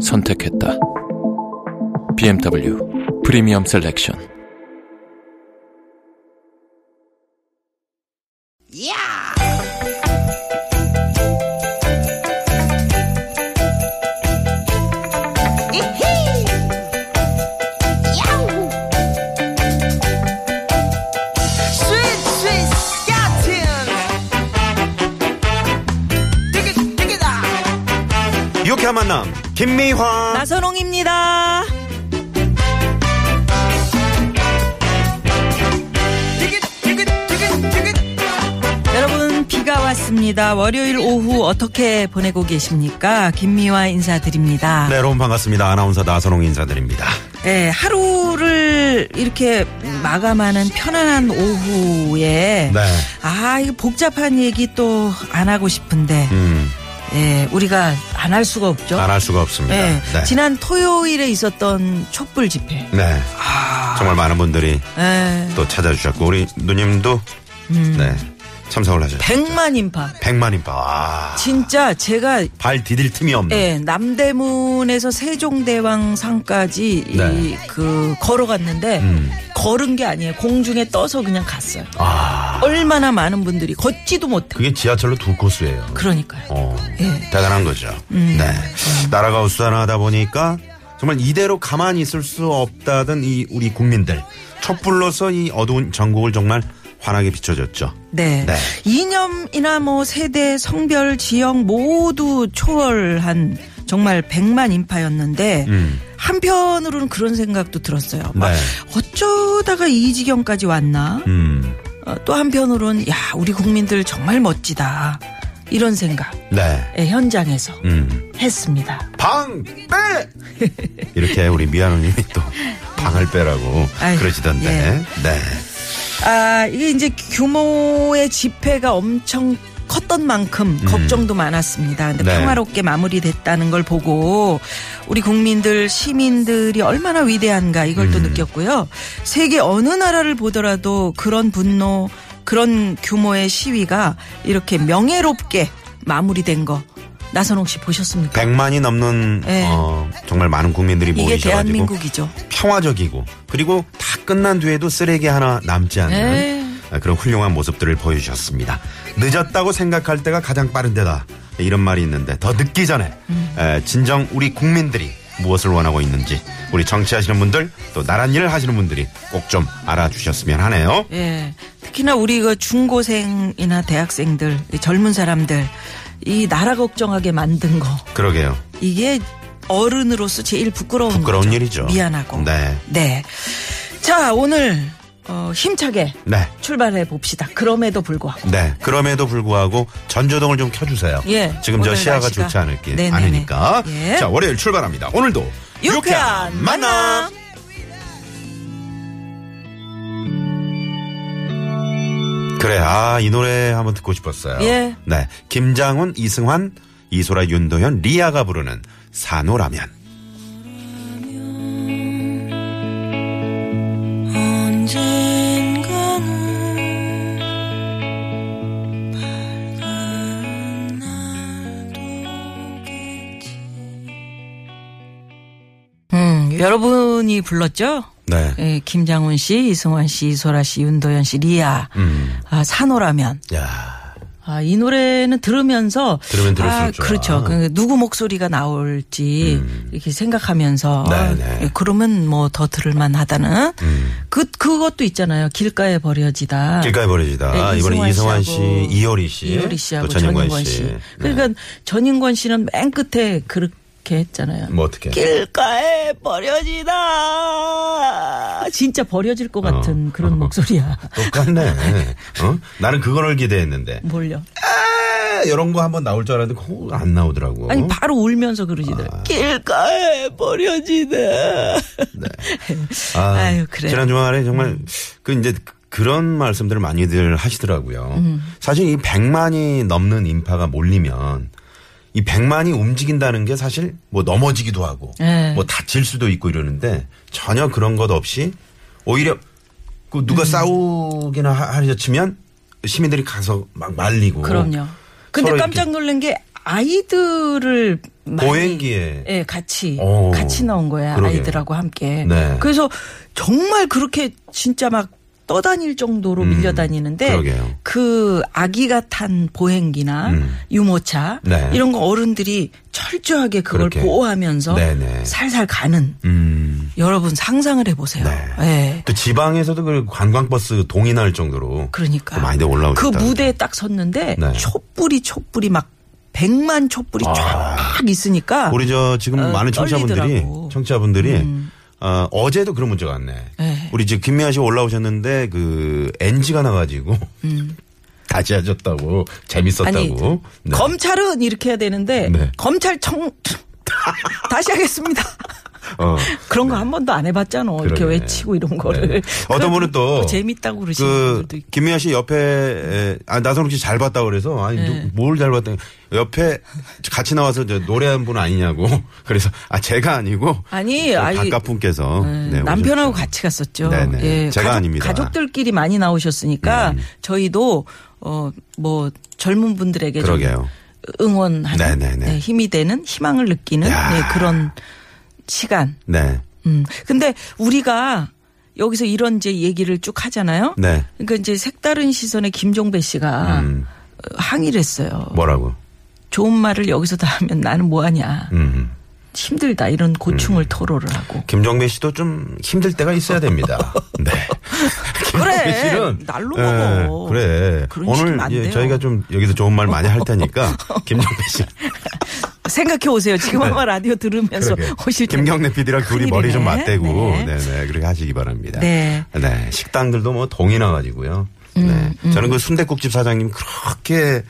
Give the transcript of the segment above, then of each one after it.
선택했다. BMW 프리미엄 셀렉션. 유쾌한 만남 김미화 나선홍입니다. 여러분 비가 왔습니다. 월요일 오후 어떻게 보내고 계십니까? 김미화 인사드립니다. 네 여러분 반갑습니다 아나운서 나선홍 인사드립니다 네, 하루를 이렇게 마감하는 편안한 오후에 네 아 이거 복잡한 얘기 또 안 하고 싶은데 음, 예, 우리가 안 할 수가 없죠. 안 할 수가 없습니다 예, 네. 지난 토요일에 있었던 촛불 집회. 네 아, 정말 많은 분들이 예, 또 찾아주셨고 우리 누님도 음. 네 참석을 하셨죠 100만 인파. 100만 인파 와. 진짜 제가 발 디딜 틈이 없는 예, 남대문에서 세종대왕상까지 네. 이, 그 걸어갔는데 음. 걸은 게 아니에요. 공중에 떠서 그냥 갔어요. 아 얼마나 많은 분들이 걷지도 못해. 그게 지하철로 두 코스예요 그러니까요. 어, 예. 음. 대단한 거죠. 네. 나라가 우수하다 보니까 정말 이대로 가만히 있을 수 없다던 이 우리 국민들. 촛불로서 이 어두운 전국을 정말 환하게 비춰줬죠. 네. 네. 이념이나 뭐 세대, 성별, 지역 모두 초월한 정말 백만 인파였는데 음. 한편으로는 그런 생각도 들었어요. 막 네. 어쩌다가 이 지경까지 왔나? 음. 어, 또 한편으로는 야 우리 국민들 정말 멋지다 이런 생각 네. 예, 현장에서 음. 했습니다. 방! 빼! 이렇게 우리 미아노님이 또 방을 빼라고 아유, 그러시던데. 예. 네. 아 이게 이제 규모의 집회가 엄청 컸던 만큼 걱정도 많았습니다. 근데 음. 네. 평화롭게 마무리됐다는 걸 보고 우리 국민들 시민들이 얼마나 위대한가 이걸 또 음. 느꼈고요. 세계 어느 나라를 보더라도 그런 분노 그런 규모의 시위가 이렇게 명예롭게 마무리된 거 나선홍 씨 보셨습니까? 100만이 넘는 네. 어, 정말 많은 국민들이 모이셔가지고 대한민국이죠. 평화적이고 그리고 다 끝난 뒤에도 쓰레기 하나 남지 않는 네. 그런 훌륭한 모습들을 보여주셨습니다. 늦었다고 생각할 때가 가장 빠른 데다 이런 말이 있는데 더 늦기 전에 음. 에, 진정 우리 국민들이 무엇을 원하고 있는지 우리 정치하시는 분들 또 나란 일을 하시는 분들이 꼭 좀 알아주셨으면 하네요. 예. 특히나 우리 그 중고생이나 대학생들, 이 젊은 사람들, 이 나라 걱정하게 만든 거, 그러게요. 이게 어른으로서 제일 부끄러운 부끄러운 거죠. 일이죠. 미안하고. 네. 네. 자, 오늘 어, 힘차게 네. 출발해 봅시다. 그럼에도 불구하고. 네. 그럼에도 불구하고 전조등을 좀 켜주세요. 예. 지금 저 오늘 시야가 날씨가. 좋지 않을 게 네네네. 아니니까. 예. 자 월요일 출발합니다. 오늘도 유쾌한 만남. 그래, 아, 이 노래 한번 듣고 싶었어요. 예. 네. 김장훈, 이승환, 이소라, 윤도현, 리아가 부르는 산호라면. 여러분이 불렀죠? 네. 예, 김장훈 씨, 이승환 씨, 이소라 씨, 윤도현 씨, 리아. 음. 아, 산호라면. 야 아, 이 노래는 들으면서 들으면 아. 그렇죠. 그 누구 목소리가 나올지 이렇게 생각하면서 음. 네, 아, 네. 그러면 뭐 더 들을 만하다는 그 그것도 있잖아요. 길가에 버려지다. 길가에 버려지다. 네, 이번에 이승환 씨, 이효리 씨. 이효리 씨하고 또 전인권 전인권 씨. 씨. 네. 그러니까 전인권 씨는 맨 끝에 그 렇게 했잖아요. 뭐 어떻게? 길가에 버려지다. 진짜 버려질 것 같은 그런 목소리야. 똑같네. 어? 나는 그거를 기대했는데. 뭘요? 에, 이런 거 한번 나올 줄 알았는데 안 나오더라고. 아니 바로 울면서 그러시더라. 아. 길가에 버려지네. 아, 아유, 그래. 지난 주말에 정말 그 이제 그런 말씀들을 많이들 하시더라고요. 음. 사실 이 100만이 넘는 인파가 몰리면 이 100만이 움직인다는 게 사실 뭐 넘어지기도 하고 네. 뭐 다칠 수도 있고 이러는데 전혀 그런 것 없이 오히려 그 음. 누가 싸우기나 하- 하려 치면 시민들이 가서 막 말리고 그럼요. 근데 깜짝 놀란 게 아이들을 보행기에. 예, 같이 오. 같이 나온 거야 그러게요. 아이들하고 함께. 네. 그래서 정말 그렇게 진짜 막 떠다닐 정도로 음, 밀려다니는데 그러게요. 그 아기가 탄 보행기나 음. 유모차 네. 이런 거 어른들이 철저하게 그걸 그렇게. 보호하면서 네네. 살살 가는 음. 여러분 상상을 해보세요. 네. 예. 또 지방에서도 그 관광버스 동인할 정도로 그러니까 또 많이들 올라오셨다. 그 무대에 딱 섰는데 네. 촛불이 촛불이 막 백만 촛불이 쫙 있으니까 아. 우리 저 지금 어, 많은 청취자분들이 떨리더라고. 음. 청취자분들이 어, 어제도 그런 문자가 왔네. 네. 우리 지금 김미아 씨 올라오셨는데 그 NG가 나가지고 다시 하셨다고 재밌었다고. 음. 아니 네. 검찰은 이렇게 해야 되는데 네. 검찰청 다시 하겠습니다. 어. 그런 거 한 번도 안 해봤잖아. 이렇게 그러네. 외치고 이런 거를. 네. 어떤 분은 또 재밌다고 그러시는 그 분들도 있고. 김미아 씨 옆에 에, 아 나선욱 씨 잘 봤다 그래서 아니 네. 뭘잘 봤다 옆에 같이 나와서 저 노래한 분 아니냐고 그래서 아 제가 아니고 아니, 그 아이, 바깥분께서 네, 네, 남편하고. 같이 갔었죠. 네네. 예, 제가 가족, 아닙니다. 음. 가족들끼리 많이 나오셨으니까 저희도 어 뭐 젊은 분들에게 좀 그러게요. 응원하는. 네, 힘이 되는 희망을 느끼는 야. 네, 그런 시간. 네. 음. 근데 우리가 여기서 이런 이제 얘기를 쭉 하잖아요. 네. 그러니까 이제 색다른 시선의 김종배 씨가 음. 어, 항의를 했어요. 뭐라고? 좋은 말을 여기서 다 하면 나는 뭐하냐. 음. 힘들다 이런 고충을 토로를 하고. 김정배 씨도 좀 힘들 때가 있어야 됩니다. 네. 그래. 씨는 날로 예, 먹어. 그래. 그런 식이면 오늘 안 예. 저희가 좀 여기서 좋은 말 많이 할 테니까 김정배 씨 생각해 오세요. 지금 아마 라디오 들으면서 네. 오실 때. 김경래 PD랑 둘이 큰일이네. 머리 좀 맞대고 네. 네. 네, 그렇게 하시기 바랍니다. 네. 음, 네, 식당들도 뭐 동이 나가지고요. 네. 저는 그 순대국집 사장님 그렇게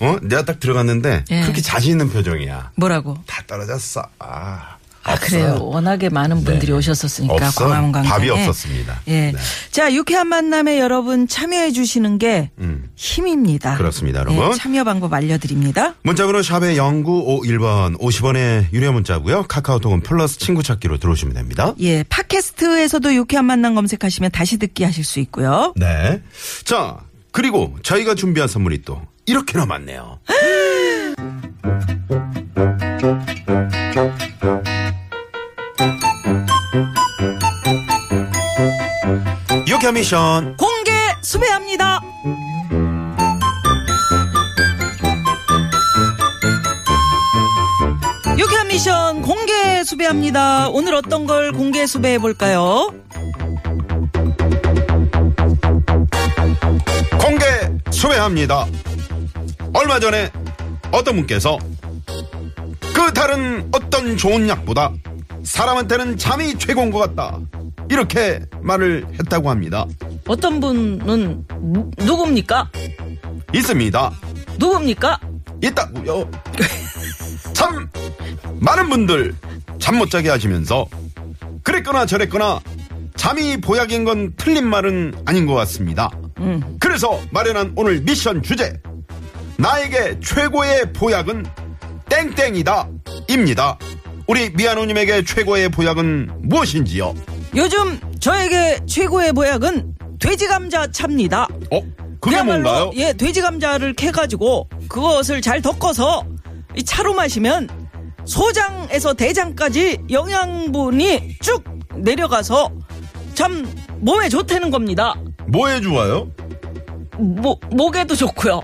어 내가 딱 들어갔는데 예. 그렇게 자신 있는 표정이야. 뭐라고? 다 떨어졌어. 아, 아, 없어. 그래요. 워낙에 많은 분들이 네. 오셨었으니까 없어. 광화문 광장에. 밥이 없었습니다. 예. 네. 자, 유쾌한 만남에 여러분 참여해 주시는 게 음. 힘입니다. 그렇습니다, 여러분. 네, 참여 방법 알려드립니다. 문자번호 샵의 0951번 50원의 유료 문자고요. 카카오톡은 플러스 친구 찾기로 들어오시면 됩니다. 예, 팟캐스트에서도 유쾌한 만남 검색하시면 다시 듣기 하실 수 있고요. 네. 자, 그리고 저희가 준비한 선물이 또 이렇게나 많네요. 유쾌 미션 공 수배합니다. 오늘 어떤 걸 공개 수배해 볼까요? 공개 수배합니다. 얼마 전에 어떤 분께서 그 다른 어떤 좋은 약보다 사람한테는 잠이 최고인 것 같다. 이렇게 말을 했다고 합니다. 어떤 분은 누- 누굽니까? 있습니다. 누굽니까? 있다고요. 참 많은 분들 잠 못 자게 하시면서 그랬거나 저랬거나 잠이 보약인 건 틀린 말은 아닌 것 같습니다. 그래서 마련한 오늘 미션 주제 나에게 최고의 보약은 땡땡이다 입니다. 우리 미아노님에게 최고의 보약은 무엇인지요? 요즘 저에게 최고의 보약은 돼지 감자 차입니다. 어? 그게 뭔가요? 예, 돼지 감자를 캐가지고 그것을 잘 덮어서 이 차로 마시면 소장에서 대장까지 영양분이 쭉 내려가서 참 몸에 좋다는 겁니다. 뭐에 좋아요? 모, 목에도 좋고요.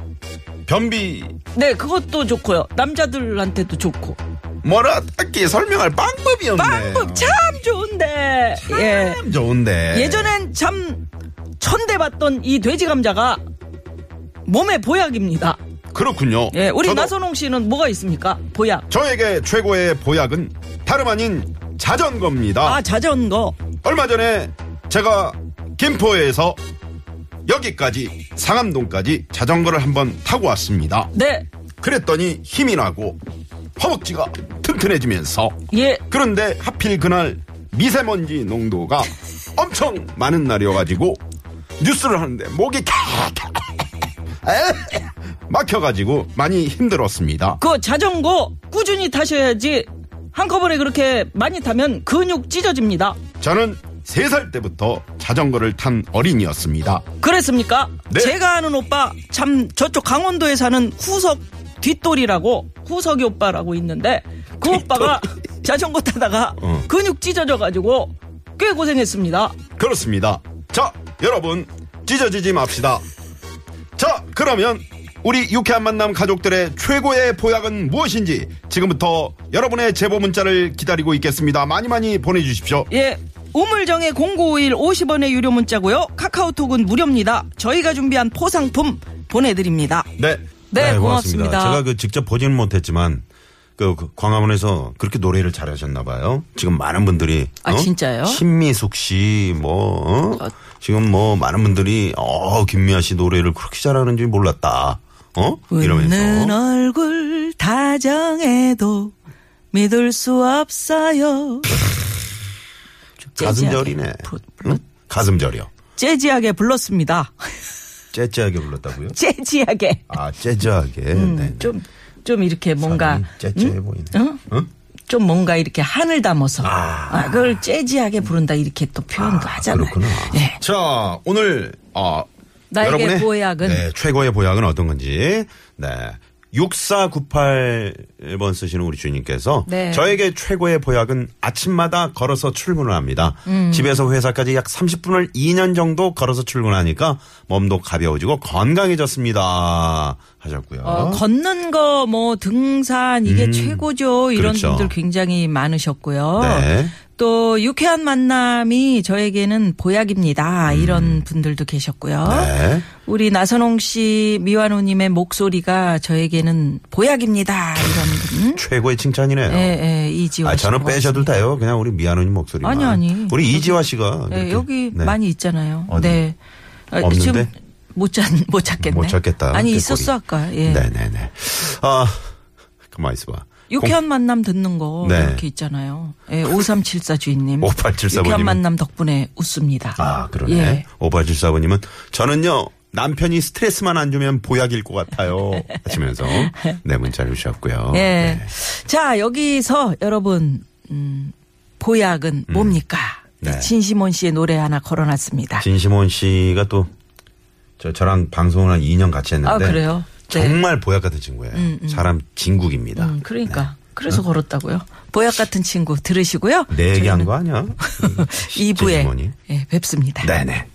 변비 네, 그것도 좋고요. 남자들한테도 좋고. 뭐라 딱히 설명할 방법이 없네. 방법 참 좋은데. 예. 참 좋은데. 예전엔 참 천대받던 이 돼지 감자가 몸에 보약입니다. 그렇군요. 예, 우리 저도 나선홍 씨는 뭐가 있습니까? 보약. 저에게 최고의 보약은 다름 아닌 자전거입니다. 아, 자전거. 얼마 전에 제가 김포에서 여기까지 상암동까지 자전거를 한번 타고 왔습니다. 네. 그랬더니 힘이 나고 허벅지가 튼튼해지면서 예. 그런데 하필 그날 미세먼지 농도가 엄청 많은 날이어가지고 뉴스를 하는데 목이 캬- 막혀가지고 많이 힘들었습니다. 그 자전거 꾸준히 타셔야지 한꺼번에 그렇게 많이 타면 근육 찢어집니다. 저는 세살 때부터 자전거를 탄 어린이였습니다. 그랬습니까? 네. 제가 아는 오빠 참 저쪽 강원도에 사는 후석 뒷돌이라고 후석이 오빠라고 있는데 그 오빠가 자전거 타다가 어. 근육 찢어져가지고 꽤 고생했습니다. 그렇습니다. 자, 여러분, 찢어지지 맙시다. 자, 그러면 우리 유쾌한 만남 가족들의 최고의 보약은 무엇인지 지금부터 여러분의 제보 문자를 기다리고 있겠습니다. 많이 많이 보내주십시오. 예. 우물정의 0951 50원의 유료 문자고요. 카카오톡은 무료입니다. 저희가 준비한 포상품 보내드립니다. 네. 네, 고맙습니다. 제가 그 직접 보지는 못했지만 그, 그 광화문에서 그렇게 노래를 잘하셨나 봐요. 지금 많은 분들이 아, 어? 진짜요? 신미숙 씨, 뭐 어? 지금 뭐 많은 분들이 어 김미아 씨 노래를 그렇게 잘하는지 몰랐다. 어? 웃는 이러면서 얼굴 다정해도 믿을 수 없어요. 좀 가슴절이네. 응? 가슴절이요. 재즈하게 불렀습니다. 째째하게 불렀다고요? 재즈하게. 아 째째하게. 네. 음, 좀, 좀 이렇게 뭔가. 째째해 보이네. 응? 응? 좀 뭔가 이렇게 한을 담아서. 아. 아, 그걸 재즈하게 부른다 이렇게 또 표현도 하잖아요. 그렇구나. 예. 자, 오늘, 어, 나에게 여러분의 보약은? 네, 최고의 보약은 어떤 건지. 네. 6498번 쓰시는 우리 주님께서 네. 저에게 최고의 보약은 아침마다 걸어서 출근을 합니다. 음. 집에서 회사까지 약 30분을 2년 정도 걸어서 출근하니까 몸도 가벼워지고 건강해졌습니다. 하셨고요. 어, 걷는 거, 뭐, 등산, 이게 최고죠. 이런 음. 그렇죠. 분들 굉장히 많으셨고요. 네. 또, 유쾌한 만남이 저에게는 보약입니다. 이런 분들도 계셨고요. 음. 네. 우리 나선홍 씨, 미완호 님의 목소리가 저에게는 보약입니다. 이런 분. 최고의 칭찬이네요. 예, 예, 이지화 아, 씨. 저는 빼셔도 돼요. 그냥 우리 미아노님 목소리만. 아니, 아니. 우리 이지화 씨가. 네, 이렇게. 여기 네. 많이 있잖아요. 어디? 네. 아, 없는데? 지금 못 찾, 못 찾겠네. 못 찾겠다. 아니, 그 있었어. 아까. 예. 네네네. 아, 가만 있어봐. 유쾌한 만남 듣는 거 네. 이렇게 있잖아요. 예, 5374 주인님. 5874 유쾌한 번님은- 만남 덕분에 웃습니다. 아, 그러네. 예. 5874번님은 저는요, 남편이 스트레스만 안 주면 보약일 것 같아요. 하시면서 네 문자를 주셨고요. 예. 네. 자, 여기서 여러분, 음, 보약은 뭡니까? 네. 진시몬 씨의 노래 하나 걸어놨습니다. 진시몬 씨가 또, 저, 저랑 방송을 한 2년 같이 했는데. 아, 그래요? 네. 정말 보약 같은 친구예요. 음, 음. 사람 진국입니다. 음, 그러니까. 네. 그래서 어? 걸었다고요. 보약 같은 친구 들으시고요. 내 얘기한 거 아니야? 2부에 예, 뵙습니다. 네네.